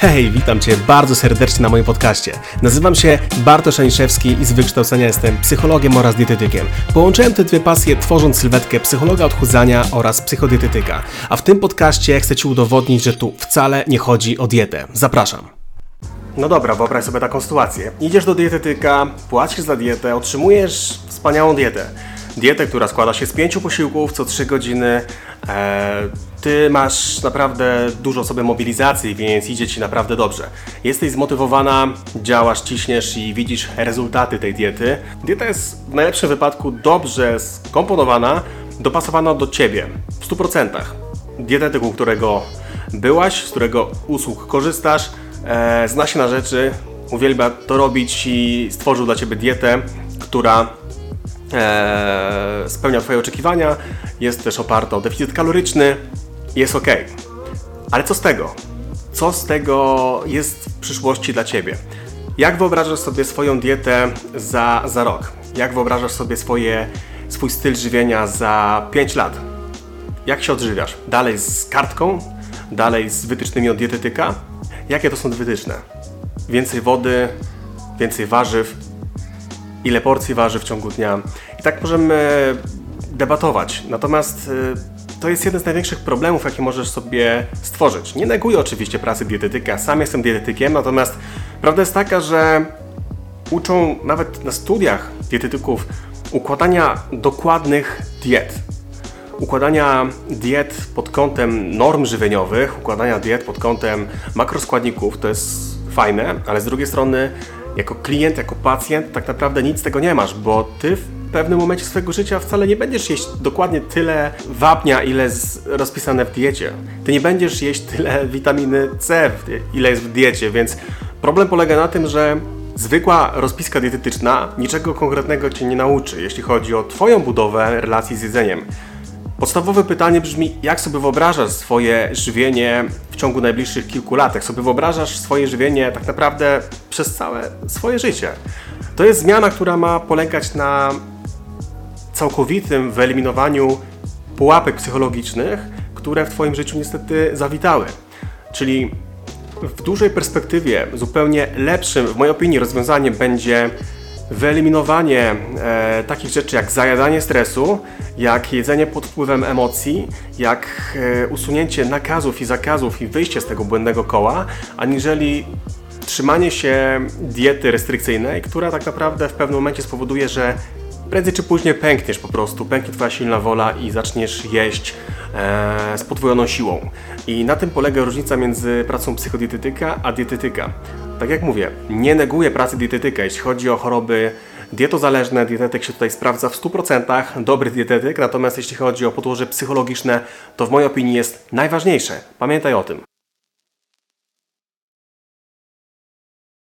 Hej, witam Cię bardzo serdecznie na moim podcaście. Nazywam się Bartosz Aniszewski i z wykształcenia jestem psychologiem oraz dietetykiem. Połączyłem te dwie pasje tworząc sylwetkę psychologa odchudzania oraz psychodietetyka. A w tym podcaście chcę Ci udowodnić, że tu wcale nie chodzi o dietę. Zapraszam. No dobra, wyobraź sobie taką sytuację. Idziesz do dietetyka, płacisz za dietę, otrzymujesz wspaniałą dietę. Dietę, która składa się z pięciu posiłków co 3 godziny. E, ty masz naprawdę dużo sobie mobilizacji, więc idzie ci naprawdę dobrze. Jesteś zmotywowana, działasz, ciśniesz i widzisz rezultaty tej diety. Dieta jest w najlepszym wypadku dobrze skomponowana, dopasowana do ciebie w 100%. Dietetyk, u którego byłaś, z którego usług korzystasz, e, zna się na rzeczy, uwielbia to robić i stworzył dla ciebie dietę, która e, spełnia Twoje oczekiwania, jest też oparta o deficyt kaloryczny, jest ok. Ale co z tego? Co z tego jest w przyszłości dla Ciebie? Jak wyobrażasz sobie swoją dietę za, za rok? Jak wyobrażasz sobie swoje, swój styl żywienia za 5 lat? Jak się odżywiasz? Dalej z kartką? Dalej z wytycznymi od dietetyka? Jakie to są wytyczne? Więcej wody, więcej warzyw, ile porcji waży w ciągu dnia. I tak możemy debatować. Natomiast y, to jest jeden z największych problemów, jakie możesz sobie stworzyć. Nie neguję oczywiście pracy dietetyka, sam jestem dietetykiem, natomiast prawda jest taka, że uczą nawet na studiach dietetyków układania dokładnych diet. Układania diet pod kątem norm żywieniowych, układania diet pod kątem makroskładników, to jest fajne, ale z drugiej strony jako klient, jako pacjent tak naprawdę nic z tego nie masz, bo ty w pewnym momencie swojego życia wcale nie będziesz jeść dokładnie tyle wapnia, ile jest rozpisane w diecie. Ty nie będziesz jeść tyle witaminy C, ile jest w diecie, więc problem polega na tym, że zwykła rozpiska dietetyczna niczego konkretnego cię nie nauczy, jeśli chodzi o Twoją budowę relacji z jedzeniem. Podstawowe pytanie brzmi, jak sobie wyobrażasz swoje żywienie w ciągu najbliższych kilku lat? Jak sobie wyobrażasz swoje żywienie tak naprawdę przez całe swoje życie? To jest zmiana, która ma polegać na całkowitym wyeliminowaniu pułapek psychologicznych, które w Twoim życiu niestety zawitały. Czyli w dużej perspektywie zupełnie lepszym, w mojej opinii, rozwiązaniem będzie wyeliminowanie e, takich rzeczy jak zajadanie stresu, jak jedzenie pod wpływem emocji, jak e, usunięcie nakazów i zakazów i wyjście z tego błędnego koła, aniżeli trzymanie się diety restrykcyjnej, która tak naprawdę w pewnym momencie spowoduje, że prędzej czy później pękniesz po prostu, pęknie Twoja silna wola i zaczniesz jeść e, z podwojoną siłą. I na tym polega różnica między pracą psychodietetyka a dietetyka. Tak jak mówię, nie neguję pracy dietetyka, jeśli chodzi o choroby dietozależne, dietetyk się tutaj sprawdza w 100%, dobry dietetyk, natomiast jeśli chodzi o podłoże psychologiczne, to w mojej opinii jest najważniejsze. Pamiętaj o tym.